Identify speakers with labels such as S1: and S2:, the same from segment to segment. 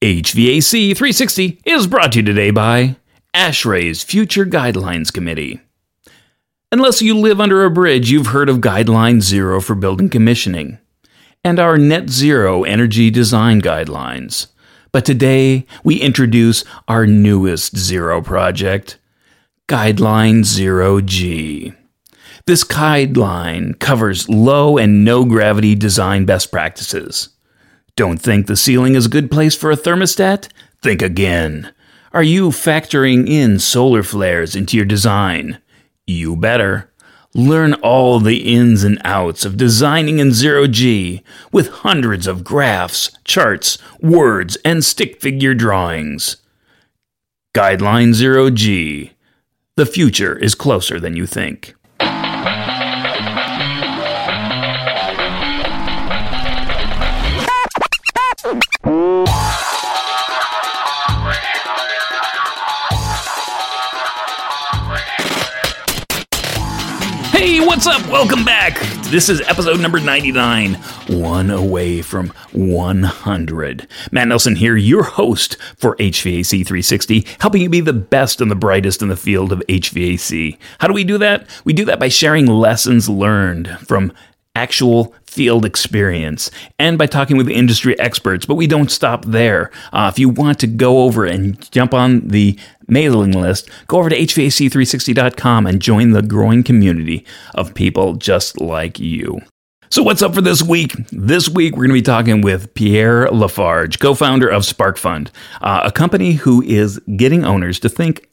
S1: HVAC 360 is brought to you today by ASHRAE's Future Guidelines Committee. Unless you live under a bridge, you've heard of Guideline Zero for building commissioning and our Net Zero Energy Design Guidelines. But today, we introduce our newest Zero project, Guideline Zero G. This guideline covers low and no gravity design best practices. Don't think the ceiling is a good place for a thermostat? Think again. Are you factoring in solar flares into your design? You better. Learn all the ins and outs of designing in zero G with hundreds of graphs, charts, words, and stick figure drawings. Guideline Zero G. The future is closer than you think. Up? Welcome back. This is episode number 99, one away from 100. Matt Nelson here, your host for HVAC 360, helping you be the best and the brightest in the field of HVAC. How do we do that? We do that by sharing lessons learned from actual field experience and by talking with industry experts. But we don't stop there. Uh, if you want to go over and jump on the mailing list, go over to HVAC360.com and join the growing community of people just like you. So, what's up for this week? This week, we're going to be talking with Pierre Lafarge, co founder of SparkFund, uh, a company who is getting owners to think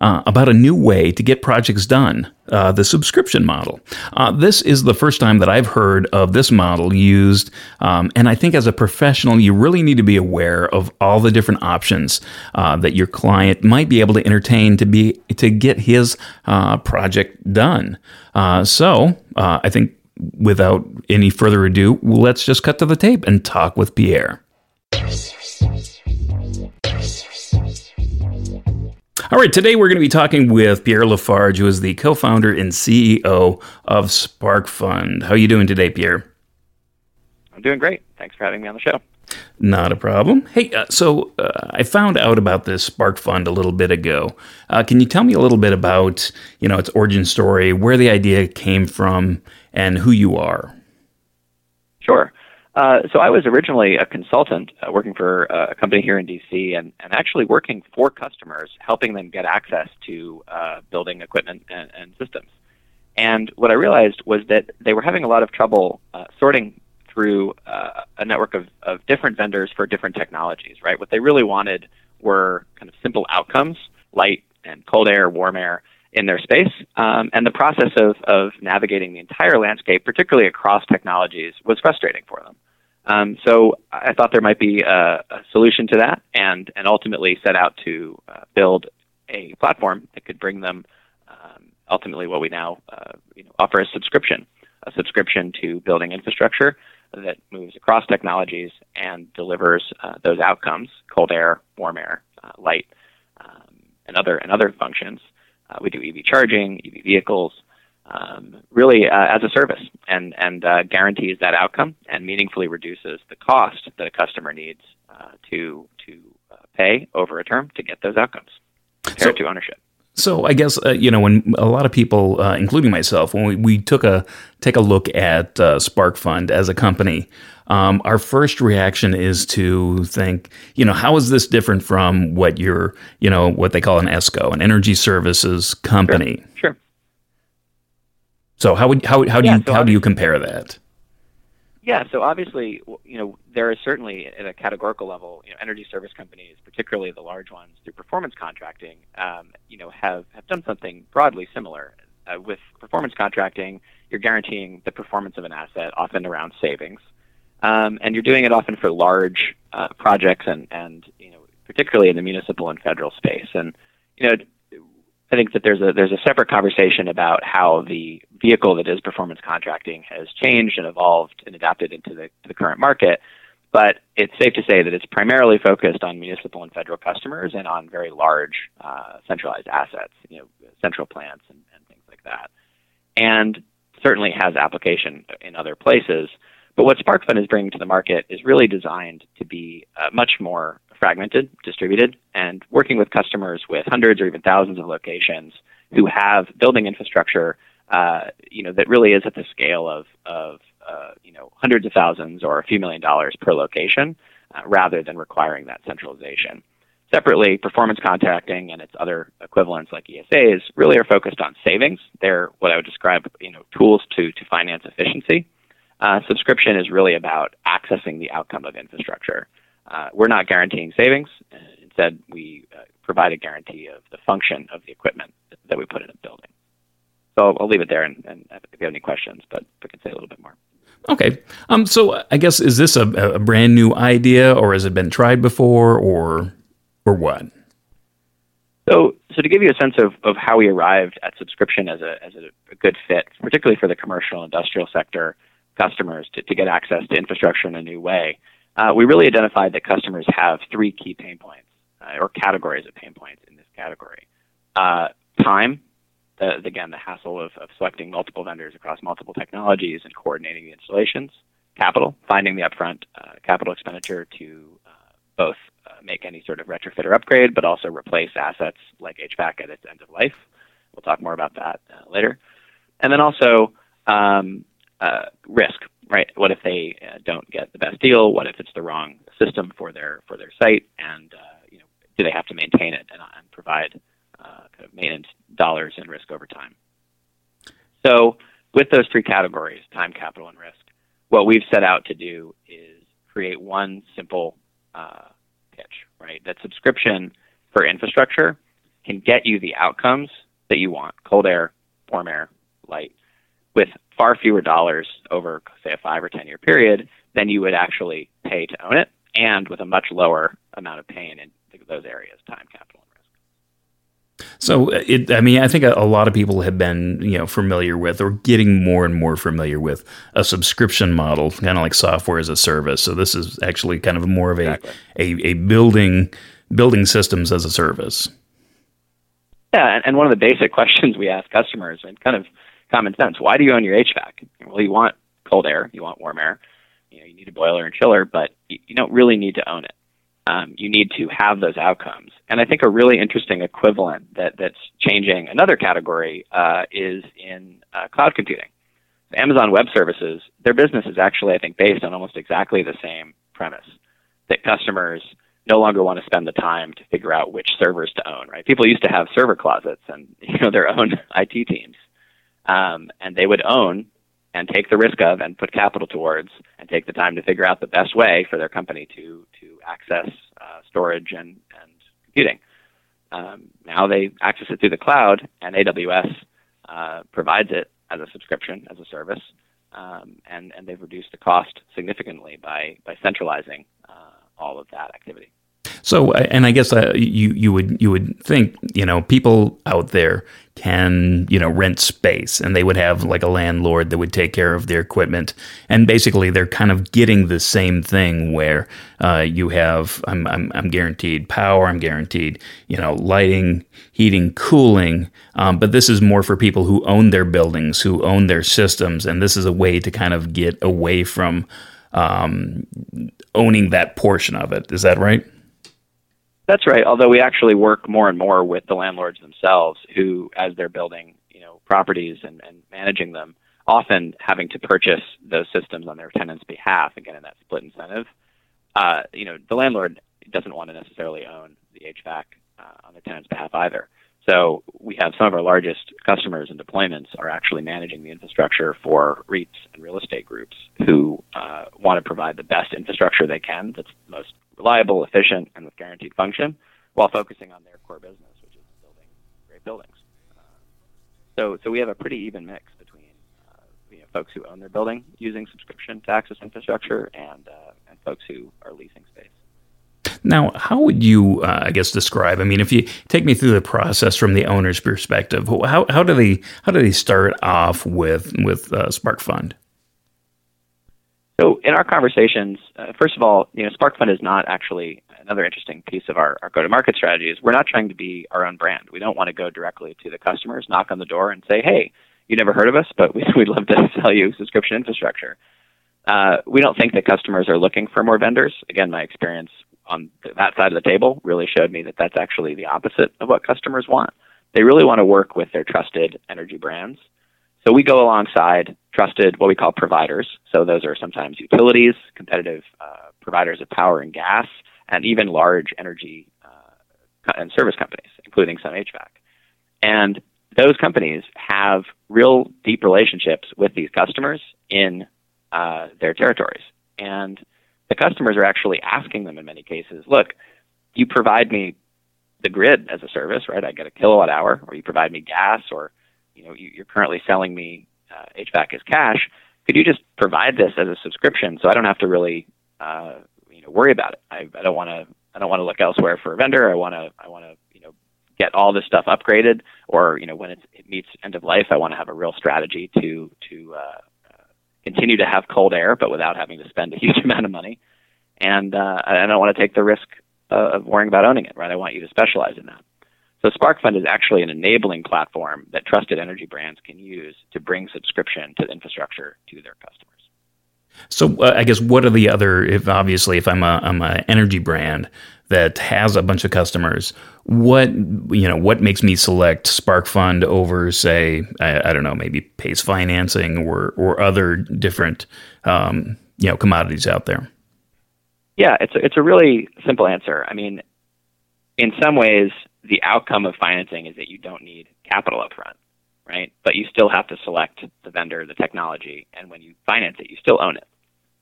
S1: uh, about a new way to get projects done, uh, the subscription model. Uh, this is the first time that I've heard of this model used, um, and I think as a professional, you really need to be aware of all the different options uh, that your client might be able to entertain to be to get his uh, project done. Uh, so I think without any further ado, let's just cut to the tape and talk with Pierre. All right, today we're going to be talking with Pierre Lafarge, who is the co-founder and CEO of Spark Fund. How are you doing today, Pierre?
S2: I'm doing great. Thanks for having me on the show.
S1: Not a problem. Hey, uh, so uh, I found out about this Spark Fund a little bit ago. Uh, can you tell me a little bit about, you know, its origin story, where the idea came from, and who you are?
S2: Sure. Uh, so I was originally a consultant uh, working for uh, a company here in DC and, and actually working for customers, helping them get access to uh, building equipment and, and, systems. And what I realized was that they were having a lot of trouble uh, sorting through uh, a network of, of different vendors for different technologies, right? What they really wanted were kind of simple outcomes, light and cold air, warm air, in their space. Um, and the process of, of navigating the entire landscape, particularly across technologies, was frustrating for them. Um, so I thought there might be a, a, solution to that, and and ultimately set out to uh, build a platform that could bring them um, ultimately what we now uh, you know, offer as subscription, a subscription to building infrastructure that moves across technologies and delivers uh, those outcomes: cold air, warm air, uh, light, um, and other and other functions. Uh, we do EV charging, EV vehicles, um, really uh, as a service and, and uh, guarantees that outcome and meaningfully reduces the cost that a customer needs uh, to, to uh, pay over a term to get those outcomes compared so, to ownership.
S1: So I guess uh, you know when a lot of people, uh, including myself, when we, we took a take a look at Spark Fund as a company, um, our first reaction is to think, you know, how is this different from what you're, you know, what they call an ESCO, an energy services company?
S2: Sure. sure.
S1: So how would how how do yeah, you so how do you compare that?
S2: Yeah, so obviously, you know, there is certainly at a categorical level, you know, energy service companies, particularly the large ones through performance contracting, um, you know, have have done something broadly similar. Uh, with performance contracting, you're guaranteeing the performance of an asset, often around savings, um, and you're doing it often for large uh, projects and and you know, particularly in the municipal and federal space. And you know, I think that there's a there's a separate conversation about how the vehicle that is performance contracting has changed and evolved and adapted into the, the current market. But it's safe to say that it's primarily focused on municipal and federal customers and on very large uh, centralized assets, you know, central plants and, and things like that. And certainly has application in other places. But what SparkFund is bringing to the market is really designed to be uh, much more fragmented, distributed, and working with customers with hundreds or even thousands of locations who have building infrastructure, uh, you know, that really is at the scale of, of uh, you know, hundreds of thousands or a few million dollars per location, uh, rather than requiring that centralization. Separately, performance contracting and its other equivalents like ESAs really are focused on savings. They're what I would describe, you know, tools to to finance efficiency. Uh, subscription is really about accessing the outcome of infrastructure. Uh, we're not guaranteeing savings. Instead, we uh, provide a guarantee of the function of the equipment that we put in a building. So I'll, leave it there, and, and, if you have any questions, but I can say a little bit more.
S1: Okay. Um. So I guess is this a, a brand new idea, or has it been tried before, or or what?
S2: So, so to give you a sense of, of how we arrived at subscription as a as a, a good fit, particularly for the commercial industrial sector customers to, to get access to infrastructure in a new way, uh, we really identified that customers have three key pain points uh, or categories of pain points in this category. Uh, time, the, again, the hassle of, of selecting multiple vendors across multiple technologies and coordinating the installations. Capital, finding the upfront uh, capital expenditure to uh, both uh, make any sort of retrofit or upgrade, but also replace assets like HVAC at its end of life. We'll talk more about that later. And then also um, risk, right? What if they uh, don't get the best deal? What if it's the wrong system for their for their site? And uh, you know, do they have to maintain it and, and provide uh, kind of maintenance dollars and risk over time? So, with those three categories, time, capital, and risk, what we've set out to do is create one simple uh, pitch, right? That subscription for infrastructure can get you the outcomes that you want: cold air, warm air, light with far fewer dollars over, say, a five or 10 year period than you would actually pay to own it, and with a much lower amount of pain in those areas time, capital, and risk.
S1: So, uh, it, I mean, I think a, a, lot of people have been, you know, familiar with or getting more and more familiar with a subscription model, kind of like software as a service. So, this is actually kind of more of a, exactly. a, a building building systems as a service.
S2: Yeah, and, and one of the basic questions we ask customers, and kind of common sense. Why do you own your HVAC? Well, you want cold air, you want warm air, you know, you need a boiler and chiller, but you don't really need to own it. Um, you need to have those outcomes. And I think a really interesting equivalent that, that's changing another category uh, is in uh, cloud computing. Amazon Web Services, their business is actually, I think, based on almost exactly the same premise that customers no longer want to spend the time to figure out which servers to own, right? People used to have server closets and you know their own IT teams um, and they would own and take the risk of and put capital towards and take the time to figure out the best way for their company to to access uh, storage and and computing. Um, now they access it through the cloud, and AWS uh, provides it as a subscription, as a service, um, and and they've reduced the cost significantly by by centralizing uh, all of that activity.
S1: So, and I guess uh, you you would you would think you know people out there can you know rent space, and they would have like a landlord that would take care of their equipment, and basically they're kind of getting the same thing where uh, you have I'm, I'm I'm guaranteed power, I'm guaranteed you know lighting, heating, cooling, um, but this is more for people who own their buildings, who own their systems, and this is a way to kind of get away from um, owning that portion of it. Is that right?
S2: That's right. Although we actually work more and more with the landlords themselves, who, as they're building, you know, properties and, and managing them, often having to purchase those systems on their tenants' behalf. Again, in that split incentive, uh, you know, the landlord doesn't want to necessarily own the HVAC uh, on the tenant's behalf either. So we have some of our largest customers and deployments are actually managing the infrastructure for REITs and real estate groups who uh, want to provide the best infrastructure they can that's most reliable, efficient, and with guaranteed function, while focusing on their core business, which is building great buildings. Uh, so, so we have a pretty even mix between uh, you know, folks who own their building using subscription to access infrastructure and uh, and folks who are leasing space.
S1: Now, how would you, uh, I guess, describe? I mean, if you take me through the process from the owner's perspective, how, how do they how do they start off with with uh, SparkFund?
S2: So in our conversations, uh, first of all, you know, SparkFund is not actually another interesting piece of our, our go-to-market strategy. Is we're not trying to be our own brand. We don't want to go directly to the customers, knock on the door, and say, "Hey, you never heard of us, but we, would love to sell you subscription infrastructure." Uh, we don't think that customers are looking for more vendors. Again, my experience on that side of the table really showed me that that's actually the opposite of what customers want. They really want to work with their trusted energy brands. So we go alongside trusted, what we call providers. So those are sometimes utilities, competitive uh, providers of power and gas, and even large energy uh, and service companies, including some HVAC. And those companies have real deep relationships with these customers in uh, their territories. And the customers are actually asking them in many cases, look, you provide me the grid as a service, right? I get a kilowatt hour, or you provide me gas, or you know, you, are currently selling me uh, HVAC as cash. Could you just provide this as a subscription so I don't have to really, uh, you know, worry about it? I, I don't want to. I don't want to look elsewhere for a vendor. I want to. I want to, you know, get all this stuff upgraded, or you know, when it meets end of life, I want to have a real strategy to to uh, continue to have cold air, but without having to spend a huge amount of money. And uh, I don't want to take the risk uh, of worrying about owning it, right? I want you to specialize in that. So SparkFund is actually an enabling platform that trusted energy brands can use to bring subscription to the infrastructure to their customers.
S1: So uh, I guess what are the other? If obviously, if I'm a I'm an energy brand that has a bunch of customers, what you know what makes me select SparkFund over say I, I don't know maybe Pace Financing or or other different um, you know commodities out there?
S2: Yeah, it's a, it's a really simple answer. I mean, in some ways, the outcome of financing is that you don't need capital upfront, right? But you still have to select the vendor, the technology, and when you finance it, you still own it.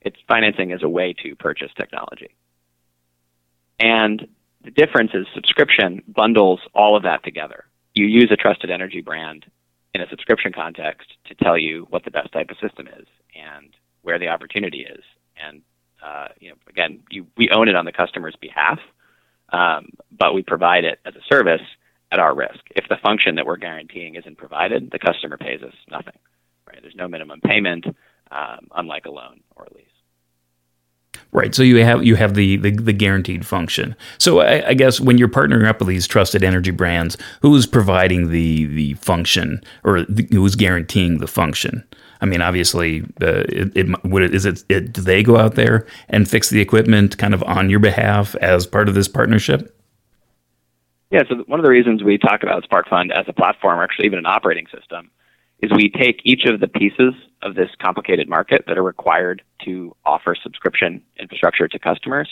S2: It's financing is a way to purchase technology. And the difference is subscription bundles all of that together. You use a trusted energy brand in a subscription context to tell you what the best type of system is and where the opportunity is. And uh, you know, again, you, we own it on the customer's behalf, um, but we provide it as a service at our risk. If the function that we're guaranteeing isn't provided, the customer pays us nothing. Right? There's no minimum payment, um, unlike a loan or a lease.
S1: Right. So you have you have the the, the guaranteed function. So I, I, guess when you're partnering up with these trusted energy brands, who's providing the the function or the, who's guaranteeing the function? I mean, obviously, uh, it, it would it, is it, do they go out there and fix the equipment kind of on your behalf as part of this partnership?
S2: Yeah. So one of the reasons we talk about SparkFund as a platform, or actually even an operating system, is we take each of the pieces of this complicated market that are required to offer subscription infrastructure to customers.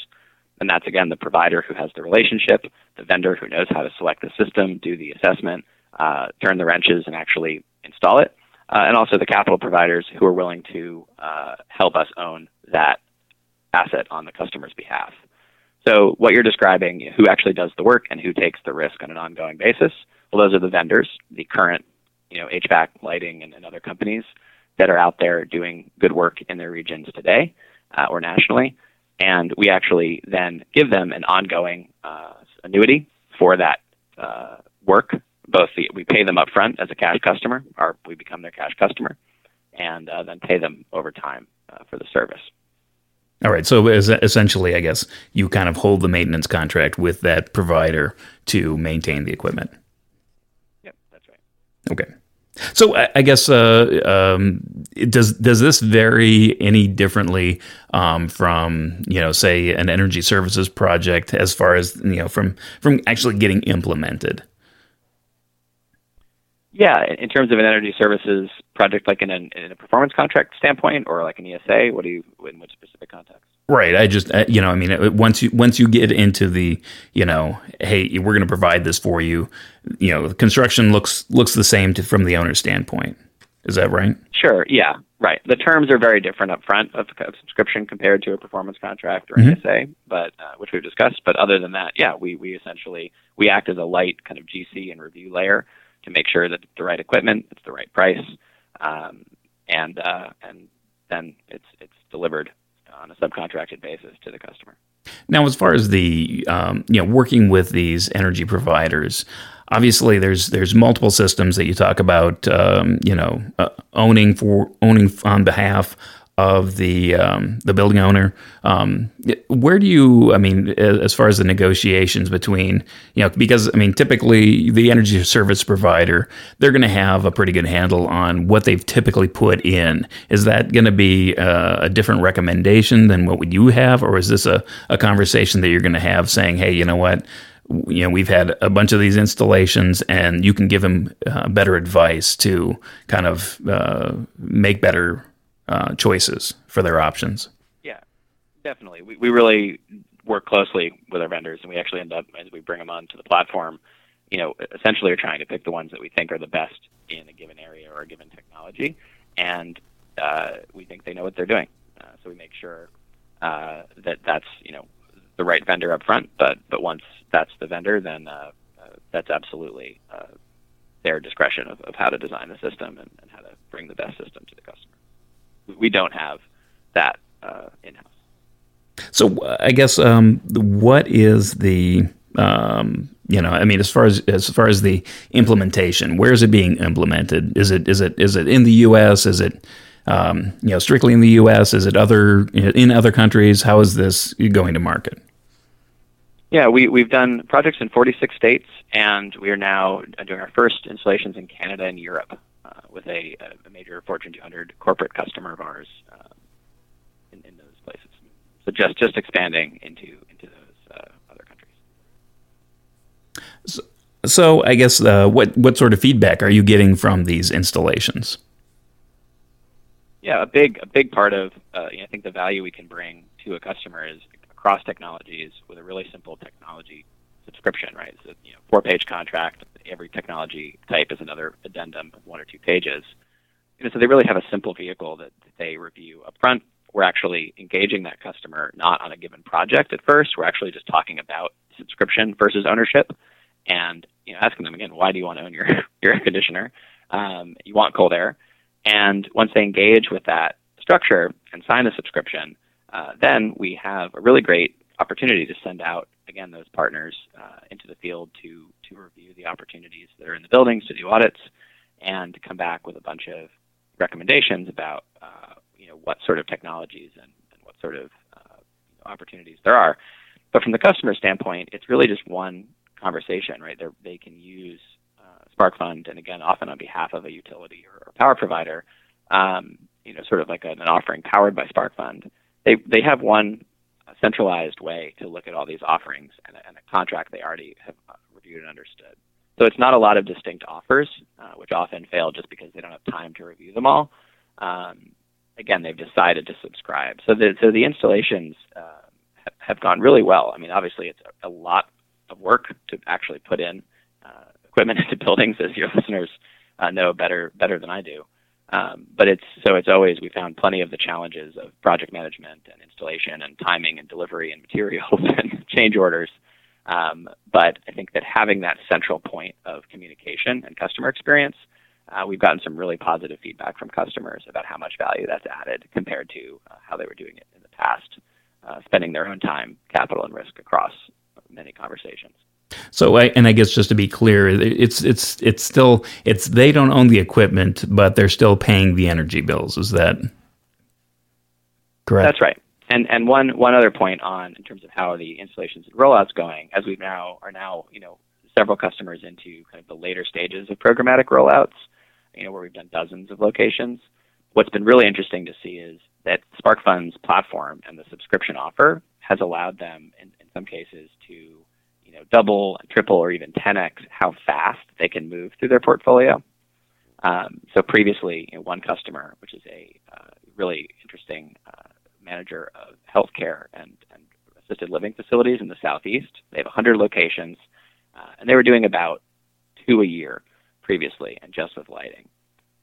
S2: And that's again the provider who has the relationship, the vendor who knows how to select the system, do the assessment, uh, turn the wrenches, and actually install it, uh, and also the capital providers who are willing to uh, help us own that asset on the customer's behalf. So, what you're describing, who actually does the work and who takes the risk on an ongoing basis, well, those are the vendors, the current you know, HVAC lighting and, and other companies that are out there doing good work in their regions today uh, or nationally. And we actually then give them an ongoing uh, annuity for that uh, work. Both the, we pay them up front as a cash customer, or we become their cash customer, and uh, then pay them over time uh, for the service.
S1: All right. So essentially, I guess you kind of hold the maintenance contract with that provider to maintain the equipment.
S2: Yep, that's right.
S1: Okay. So I, guess uh, um, does does this vary any differently um, from you know say an energy services project as far as you know from from actually getting implemented?
S2: Yeah, in terms of an energy services project, like in, an, in a performance contract standpoint, or like an ESA, what do you in which specific context?
S1: Right. I just, you know, I mean, once you once you get into the, you know, hey, we're going to provide this for you. You know, the construction looks looks the same to, from the owner's standpoint. Is that right?
S2: Sure. Yeah. Right. The terms are very different up front of, of subscription compared to a performance contract or an mm-hmm. ESA, but uh, which we've discussed. But other than that, yeah, we we essentially we act as a light kind of GC and review layer to make sure that it's the right equipment, it's the right price, um, and uh, and then it's it's delivered on a subcontracted basis to the customer.
S1: Now, as far as the um, you know working with these energy providers, obviously there's there's multiple systems that you talk about. Um, you know, uh, owning for owning on behalf of the um, the building owner. Um, where do you? I mean, as far as the negotiations between you know, because I mean, typically the energy service provider they're going to have a pretty good handle on what they've typically put in. Is that going to be uh, a different recommendation than what would you have, or is this a, a conversation that you're going to have saying, hey, you know what? you know we've had a bunch of these installations and you can give them uh, better advice to kind of uh, make better uh, choices for their options.
S2: Yeah, definitely. We, we really work closely with our vendors, and we actually end up as we bring them onto the platform. You know, essentially, are trying to pick the ones that we think are the best in a given area or a given technology, and uh, we think they know what they're doing. Uh, so we make sure uh, that that's you know the right vendor up front. But but once that's the vendor, then uh, uh, that's absolutely their discretion of, of how to design the system and, and how to bring the best system to the customer we don't have that uh, in house.
S1: So I guess um, what is the um, you know I mean as far as as far as the implementation, where is it being implemented? Is it is it is it in the U.S. Is it um, you know strictly in the U.S. Is it other in other countries? How is this going to market?
S2: Yeah, we, we've done projects in 46 states, and we are now doing our first installations in Canada and Europe with a, a major Fortune 200 corporate customer of ours um, in, in, those places. So just just expanding into into those uh, other countries.
S1: So, so I guess uh, what what sort of feedback are you getting from these installations?
S2: Yeah, a big a big part of uh, you know, I think the value we can bring to a customer is across technologies with a really simple technology subscription, right? It's a you know, four-page contract. Every technology type is another addendum of one or two pages. And so they really have a simple vehicle that they review upfront. We're actually engaging that customer not on a given project at first. We're actually just talking about subscription versus ownership, and you know, asking them again, why do you want to own your your air conditioner? Um, you want cold air, and once they engage with that structure and sign the subscription, uh, then we have a really great opportunity to send out again those partners uh, into the field to to review the opportunities that are in the buildings, to do audits, and come back with a bunch of recommendations about uh, you know what sort of technologies and, and what sort of uh, opportunities there are. But from the customer standpoint, it's really just one conversation, right? They're, they can use uh, SparkFund, and again, often on behalf of a utility or, or power provider, um, you know, sort of like an offering powered by SparkFund. They they have one centralized way to look at all these offerings and, and a contract they already have uh, reviewed and understood. So it's not a lot of distinct offers, uh, which often fail just because they don't have time to review them all. Um, again, they've decided to subscribe. So the, so the installations uh, have, gone really well. I mean, obviously, it's a, a lot of work to actually put in uh, equipment into buildings, as your listeners uh, know better better than I do. Um, but it's so it's always we found plenty of the challenges of project management and installation and timing and delivery and materials and change orders. Um, but I think that having that central point of communication and customer experience, uh, we've gotten some really positive feedback from customers about how much value that's added compared to uh, how they were doing it in the past, uh, spending their own time, capital, and risk across many conversations.
S1: So, I, and I guess just to be clear, it's it's it's still it's they don't own the equipment, but they're still paying the energy bills. Is that correct?
S2: That's right. And and one one other point on in terms of how the installations and rollouts going, as we now are now you know several customers into kind of the later stages of programmatic rollouts, you know where we've done dozens of locations. What's been really interesting to see is that SparkFund's platform and the subscription offer has allowed them in, in some cases to you know, double, triple, or even 10x how fast they can move through their portfolio. Um, so previously, you know, one customer, which is a uh, really interesting uh, manager of healthcare and, and assisted living facilities in the southeast, they have 100 locations, uh, and they were doing about two a year previously, and just with lighting.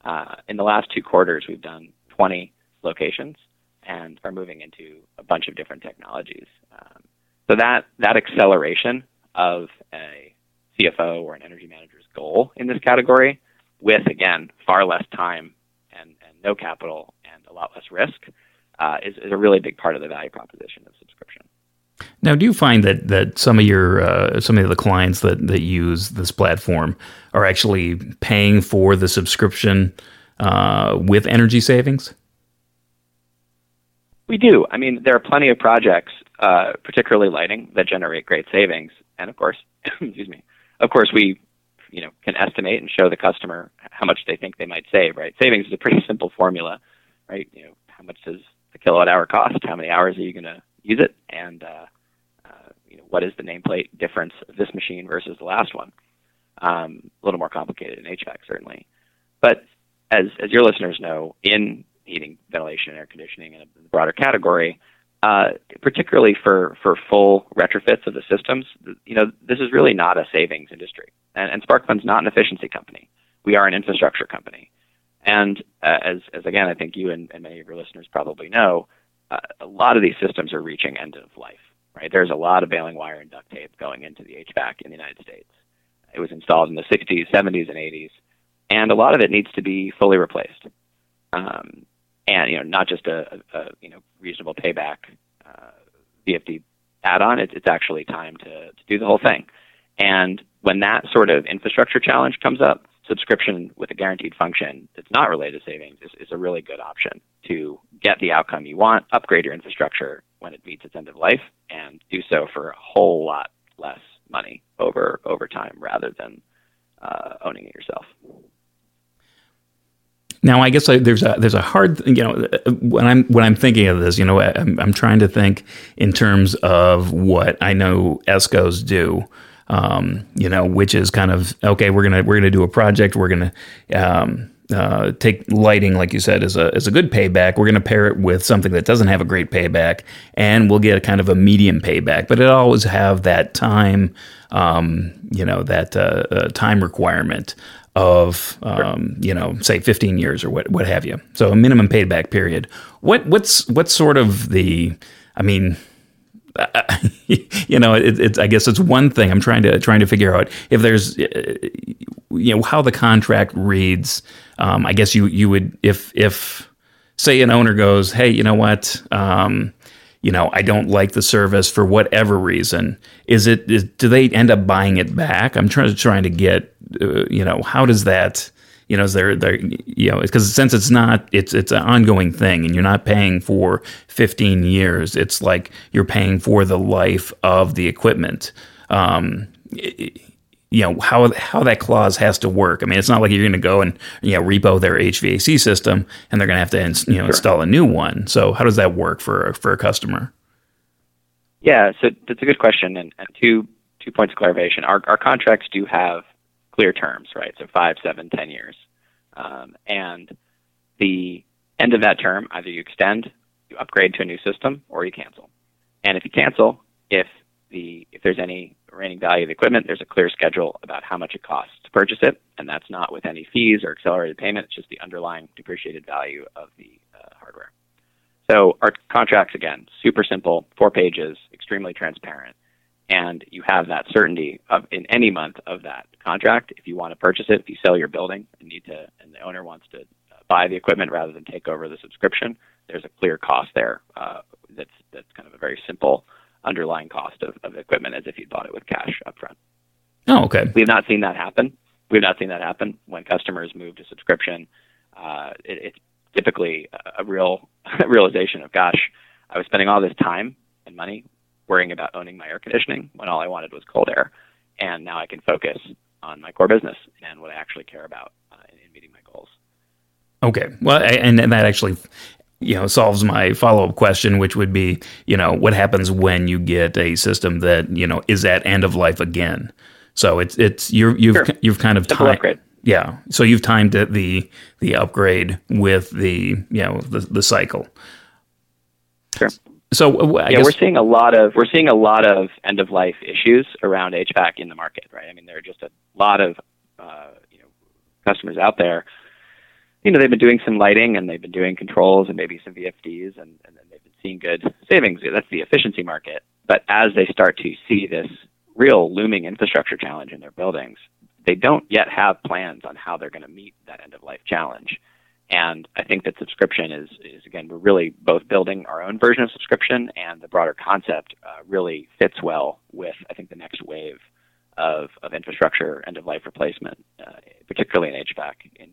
S2: Uh, in the last two quarters, we've done 20 locations and are moving into a bunch of different technologies. Um, so that that acceleration of a CFO or an energy manager's goal in this category with, again, far less time and, and no capital and a lot less risk uh, is, is, a really big part of the value proposition of subscription.
S1: Now, do you find that, that some of your uh, some of the clients that, that use this platform are actually paying for the subscription uh, with energy savings?
S2: We do. I mean, there are plenty of projects, uh, particularly lighting, that generate great savings. And of course, excuse me. Of course, we, you know, can estimate and show the customer how much they think they might save. Right? Savings is a pretty simple formula, right? You know, how much does the kilowatt hour cost? How many hours are you going to use it? And uh, uh, you know, what is the nameplate difference of this machine versus the last one? Um, a little more complicated in HVAC, certainly. But as as your listeners know, in heating, ventilation, and air conditioning, and the broader category, uh, particularly for for full retrofits of the systems, you know, this is really not a savings industry, and, and not an efficiency company. We are an infrastructure company, and uh, as as again, I think you and, and many of your listeners probably know, uh, a lot of these systems are reaching end of life. Right, there's a lot of baling wire and duct tape going into the HVAC in the United States. It was installed in the 60s, 70s, and 80s and a lot of it needs to be fully replaced. Um, and you know, not just a, a, you know reasonable payback uh, VFD add-on. It's, it's actually time to, to do the whole thing. And when that sort of infrastructure challenge comes up, subscription with a guaranteed function that's not related to savings is, is a really good option to get the outcome you want, upgrade your infrastructure when it meets its end of life, and do so for a whole lot less money over over time rather than uh, owning it yourself.
S1: Now, I guess I, there's a there's a hard you know when I'm when I'm thinking of this, you know, I'm, I'm trying to think in terms of what I know ESCOs do. Um, you know, which is kind of okay. We're gonna we're gonna do a project. We're gonna um, uh, take lighting, like you said, as a as a good payback. We're to pair it with something that doesn't have a great payback, and we'll get a kind of a medium payback. But it always have that time, um, you know, that uh, uh, time requirement of um, you know say 15 years or what what have you. So a minimum payback period. What what's what's sort of the i mean you know it, it's i guess it's one thing. I'm trying to trying to figure out if there's uh, you know how the contract reads. Um, i guess you you would if if say an owner goes hey you know what? Um, you know, I don't like the service for whatever reason. Is it? Is, do they end up buying it back? I'm trying to trying to get, uh, you know, how does that? You know, is there there you know because since it's not it's it's an ongoing thing and you're not paying for 15 years. It's like you're paying for the life of the equipment. Um, you know how how that clause has to work. I mean, it's not like you're going to go and you know repo their HVAC system and they're going to have to ins- you know sure. install a new one. So how does that work for for a customer?
S2: Yeah, so that's a good question, and, and two two points of clarification. Our our contracts do have clear terms, right? So five, seven, ten years, um, and the end of that term, either you extend, you upgrade to a new system, or you cancel. And if you cancel, if the if there's any remaining value of the equipment, there's a clear schedule about how much it costs to purchase it, and that's not with any fees or accelerated payment. It's just the underlying depreciated value of the uh, hardware. So our contracts, again, super simple, four pages, extremely transparent, and you have that certainty of in any month of that contract. If you want to purchase it, if you sell your building and need to, and the owner wants to uh, buy the equipment rather than take over the subscription, there's a clear cost there. Uh, that's that's kind of a very simple underlying cost of, of equipment as if you bought it with cash upfront.
S1: Oh, okay.
S2: We've not seen that happen. We've not seen that happen when customers move to subscription. Uh, it, it's typically a real realization of, gosh, I was spending all this time and money worrying about owning my air conditioning when all I wanted was cold air, and now I can focus on my core business and what I actually care about uh, in, in meeting my goals.
S1: Okay. Well, and, and that actually you know solves my follow-up question which would be you know what happens when you get a system that you know is at end of life again? So it's it's you you've sure. you've kind of timed yeah. So you've timed the the upgrade with the you know the the cycle.
S2: Sure.
S1: So
S2: uh, I yeah, guess, we're seeing a lot of we're seeing a lot of end of life issues around HVAC in the market, right? I mean, there are just a lot of uh, you know customers out there you know, they've been doing some lighting and they've been doing controls and maybe some VFDs and, and they've been seeing good savings. That's the efficiency market. But as they start to see this real looming infrastructure challenge in their buildings, they don't yet have plans on how they're going to meet that end of life challenge. And I think that subscription is, is again, we're really both building our own version of subscription and the broader concept uh, really fits well with, I think, the next wave of, of infrastructure end of life replacement, uh, particularly in HVAC in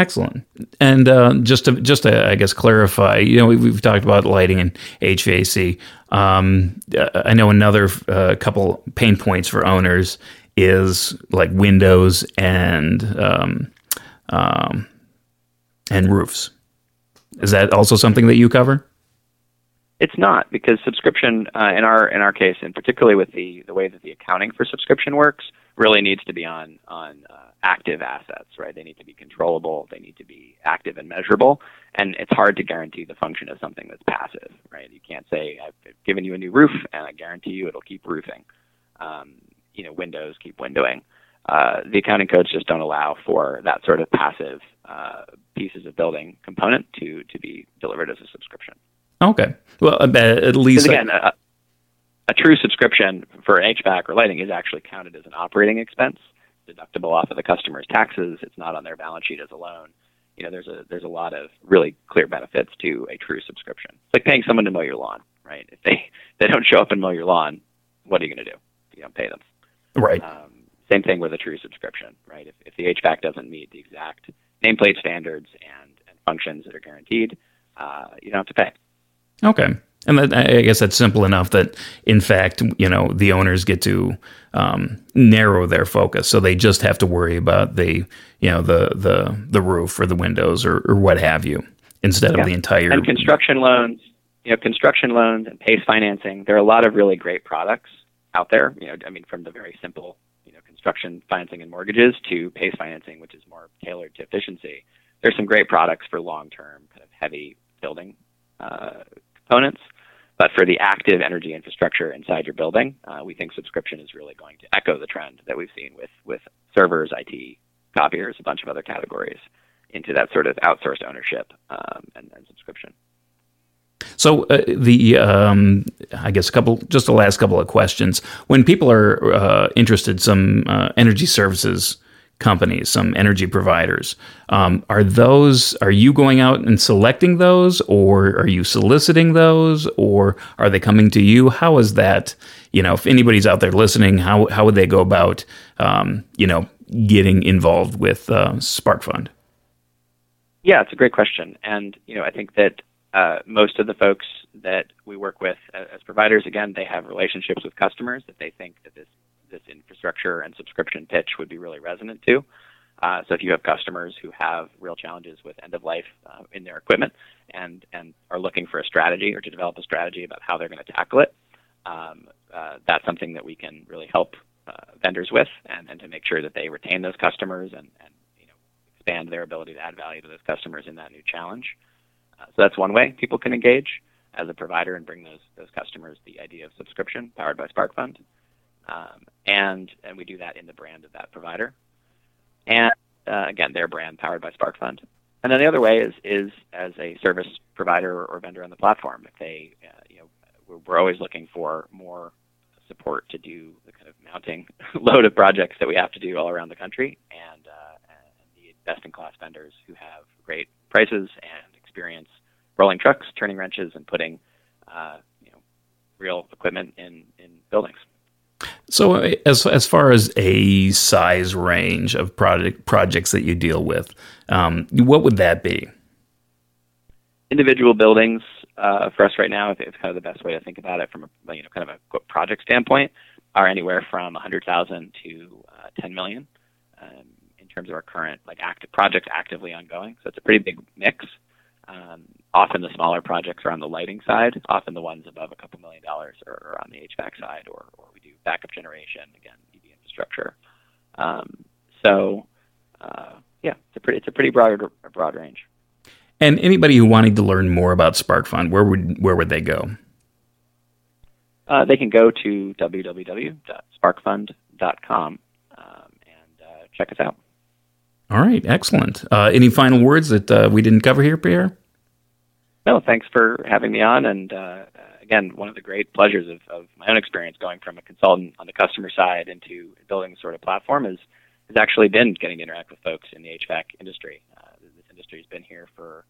S1: Excellent. And uh, just to just to I guess clarify, you know, we've, we've talked about lighting and HVAC. Um, I know another uh, couple pain points for owners is like windows and um, um, and roofs. Is that also something that you cover?
S2: It's not because subscription uh, in our in our case, and particularly with the the way that the accounting for subscription works, really needs to be on on uh, active assets, right? They need to be controllable, they need to be active and measurable, and it's hard to guarantee the function of something that's passive, right? You can't say I've given you a new roof and I guarantee you it'll keep roofing. Um, you know, windows keep windowing. Uh, the accounting codes just don't allow for that sort of passive uh, pieces of building component to to be delivered as a subscription.
S1: Okay, well, at least
S2: again, a, a true subscription for HVAC or lighting is actually counted as an operating expense deductible off of the customer's taxes. It's not on their balance sheet as a loan. You know, there's a there's a lot of really clear benefits to a true subscription. It's like paying someone to mow your lawn, right? If they they don't show up and mow your lawn, what are you going to do? You don't pay them.
S1: Right. Um,
S2: same thing with a true subscription, right? If, if the HVAC doesn't meet the exact nameplate standards and, and functions that are guaranteed, uh, you don't have to pay.
S1: Okay. And that, I guess that's simple enough that, in fact, you know, the owners get to um, narrow their focus, so they just have to worry about the, you know, the the the roof or the windows or, or what have you, instead yeah. of the entire.
S2: And construction loans, you know, construction loans and PACE financing. There are a lot of really great products out there. You know, I mean, from the very simple, you know, construction financing and mortgages to PACE financing, which is more tailored to efficiency. There's some great products for long-term kind of heavy building uh, components. But for the active energy infrastructure inside your building, uh, we think subscription is really going to echo the trend that we've seen with, with servers, IT, copiers, a bunch of other categories into that sort of outsourced ownership um, and, and, subscription.
S1: So uh, the um, I guess a couple just the last couple of questions. When people are uh, interested, some uh, energy services companies, some energy providers. Um, are those? Are you going out and selecting those, or are you soliciting those, or are they coming to you? How is that? You know, if anybody's out there listening, how how would they go about? Um, you know, getting involved with uh, Spark Fund.
S2: Yeah, it's a great question, and you know, I think that uh, most of the folks that we work with as providers, again, they have relationships with customers that they think that this this infrastructure and subscription pitch would be really resonant to. Uh, so if you have customers who have real challenges with end of life uh, in their equipment and and are looking for a strategy or to develop a strategy about how they're going to tackle it, um, uh, that's something that we can really help uh, vendors with and, and to make sure that they retain those customers and, and you know expand their ability to add value to those customers in that new challenge. Uh, so that's one way people can engage as a provider and bring those those customers the idea of subscription powered by SparkFund. Um, and and we do that in the brand of that provider. And uh, again, their brand powered by SparkFund. And then the other way is is as a service provider or vendor on the platform. If they, uh, you know, we're, we're, always looking for more support to do the kind of mounting load of projects that we have to do all around the country, and, uh, and the best-in-class vendors who have great prices and experience rolling trucks, turning wrenches, and putting, uh, you know, real equipment in in buildings.
S1: So, as as far as a size range of project projects that you deal with, um, what would that be?
S2: Individual buildings uh, for us right now, it's kind of the best way to think about it from a you know kind of a project standpoint, are anywhere from 100,000 to uh, 10 million um, in terms of our current like active projects actively ongoing. So it's a pretty big mix. Um, often the smaller projects are on the lighting side. Often the ones above a couple million dollars are, on the HVAC side, or, or we do backup generation again, EV infrastructure. Um, so uh, yeah, it's a pretty it's a pretty broad broad range.
S1: And anybody who wanted to learn more about SparkFund, where would where would they go?
S2: Uh, they can go to www.sparkfund.com um, and uh, check us out.
S1: All right, excellent. Uh, any final words that uh, we didn't cover here, Pierre?
S2: No, thanks for having me on. And uh, again, one of the great pleasures of, of, my own experience going from a consultant on the customer side into building sort of platform is has actually been getting to interact with folks in the HVAC industry. Uh, this industry has been here for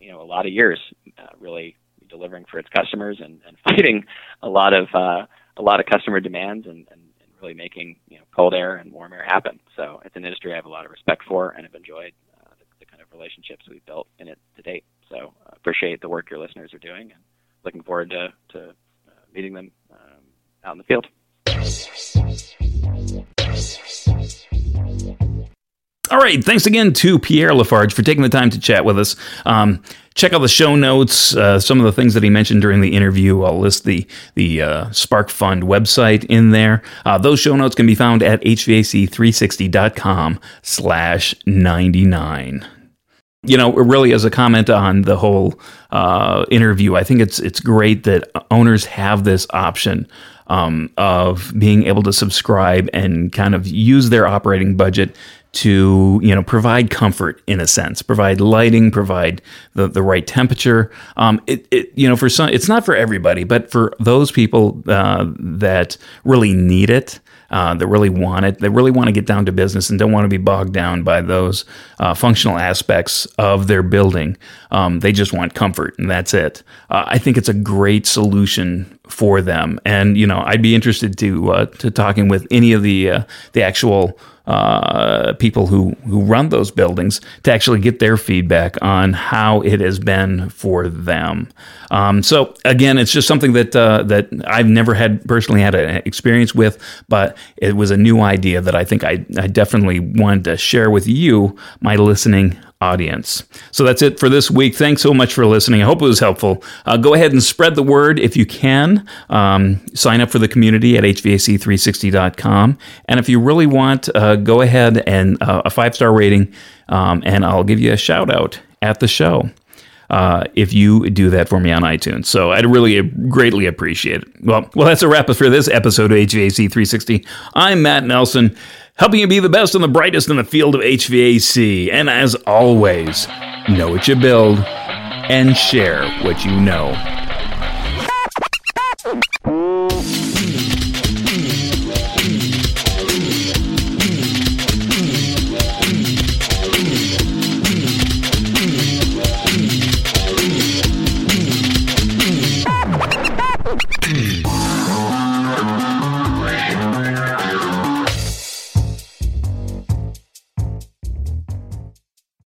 S2: you know a lot of years, uh, really delivering for its customers and, and fighting a lot of uh, a lot of customer demands and, and, and, really making you know cold air and warm air happen. So it's an industry I have a lot of respect for and have enjoyed uh, the, the kind of relationships we've built in it to date. So uh, appreciate the work your listeners are doing, and looking forward to to uh, meeting them um, out in the field.
S1: All right. Thanks again to Pierre Lafarge for taking the time to chat with us. Um, check out the show notes. Uh, some of the things that he mentioned during the interview. I'll list the the uh, Spark Fund website in there. Uh, those show notes can be found at hvac360.com slash 99 you know, really as a comment on the whole uh, interview, I think it's it's great that owners have this option um, of being able to subscribe and kind of use their operating budget to you know provide comfort in a sense, provide lighting, provide the, the right temperature. Um, it, it you know for some it's not for everybody, but for those people uh, that really need it. Uh, that really want it, that really want to get down to business and don't want to be bogged down by those uh, functional aspects of their building. Um, they just want comfort, and that's it. Uh, I think it's a great solution for them, and you know, I'd be interested to uh, to talking with any of the uh, the actual uh, people who who run those buildings to actually get their feedback on how it has been for them. Um, so again, it's just something that uh, that I've never had personally had an experience with, but it was a new idea that I think I, I definitely wanted to share with you, my listening audience. So that's it for this week. Thanks so much for listening. I hope it was helpful. Uh, go ahead and spread the word if you can. Um, sign up for the community at HVAC360.com. And if you really want, uh, go ahead and uh, a five star rating, um, and I'll give you a shout out at the show. Uh, if you do that for me on iTunes. So I'd really greatly appreciate it. Well, well, that's a wrap for this episode of HVAC 360. I'm Matt Nelson helping you be the best and the brightest in the field of HVAC. And as always, know what you build and share what you know.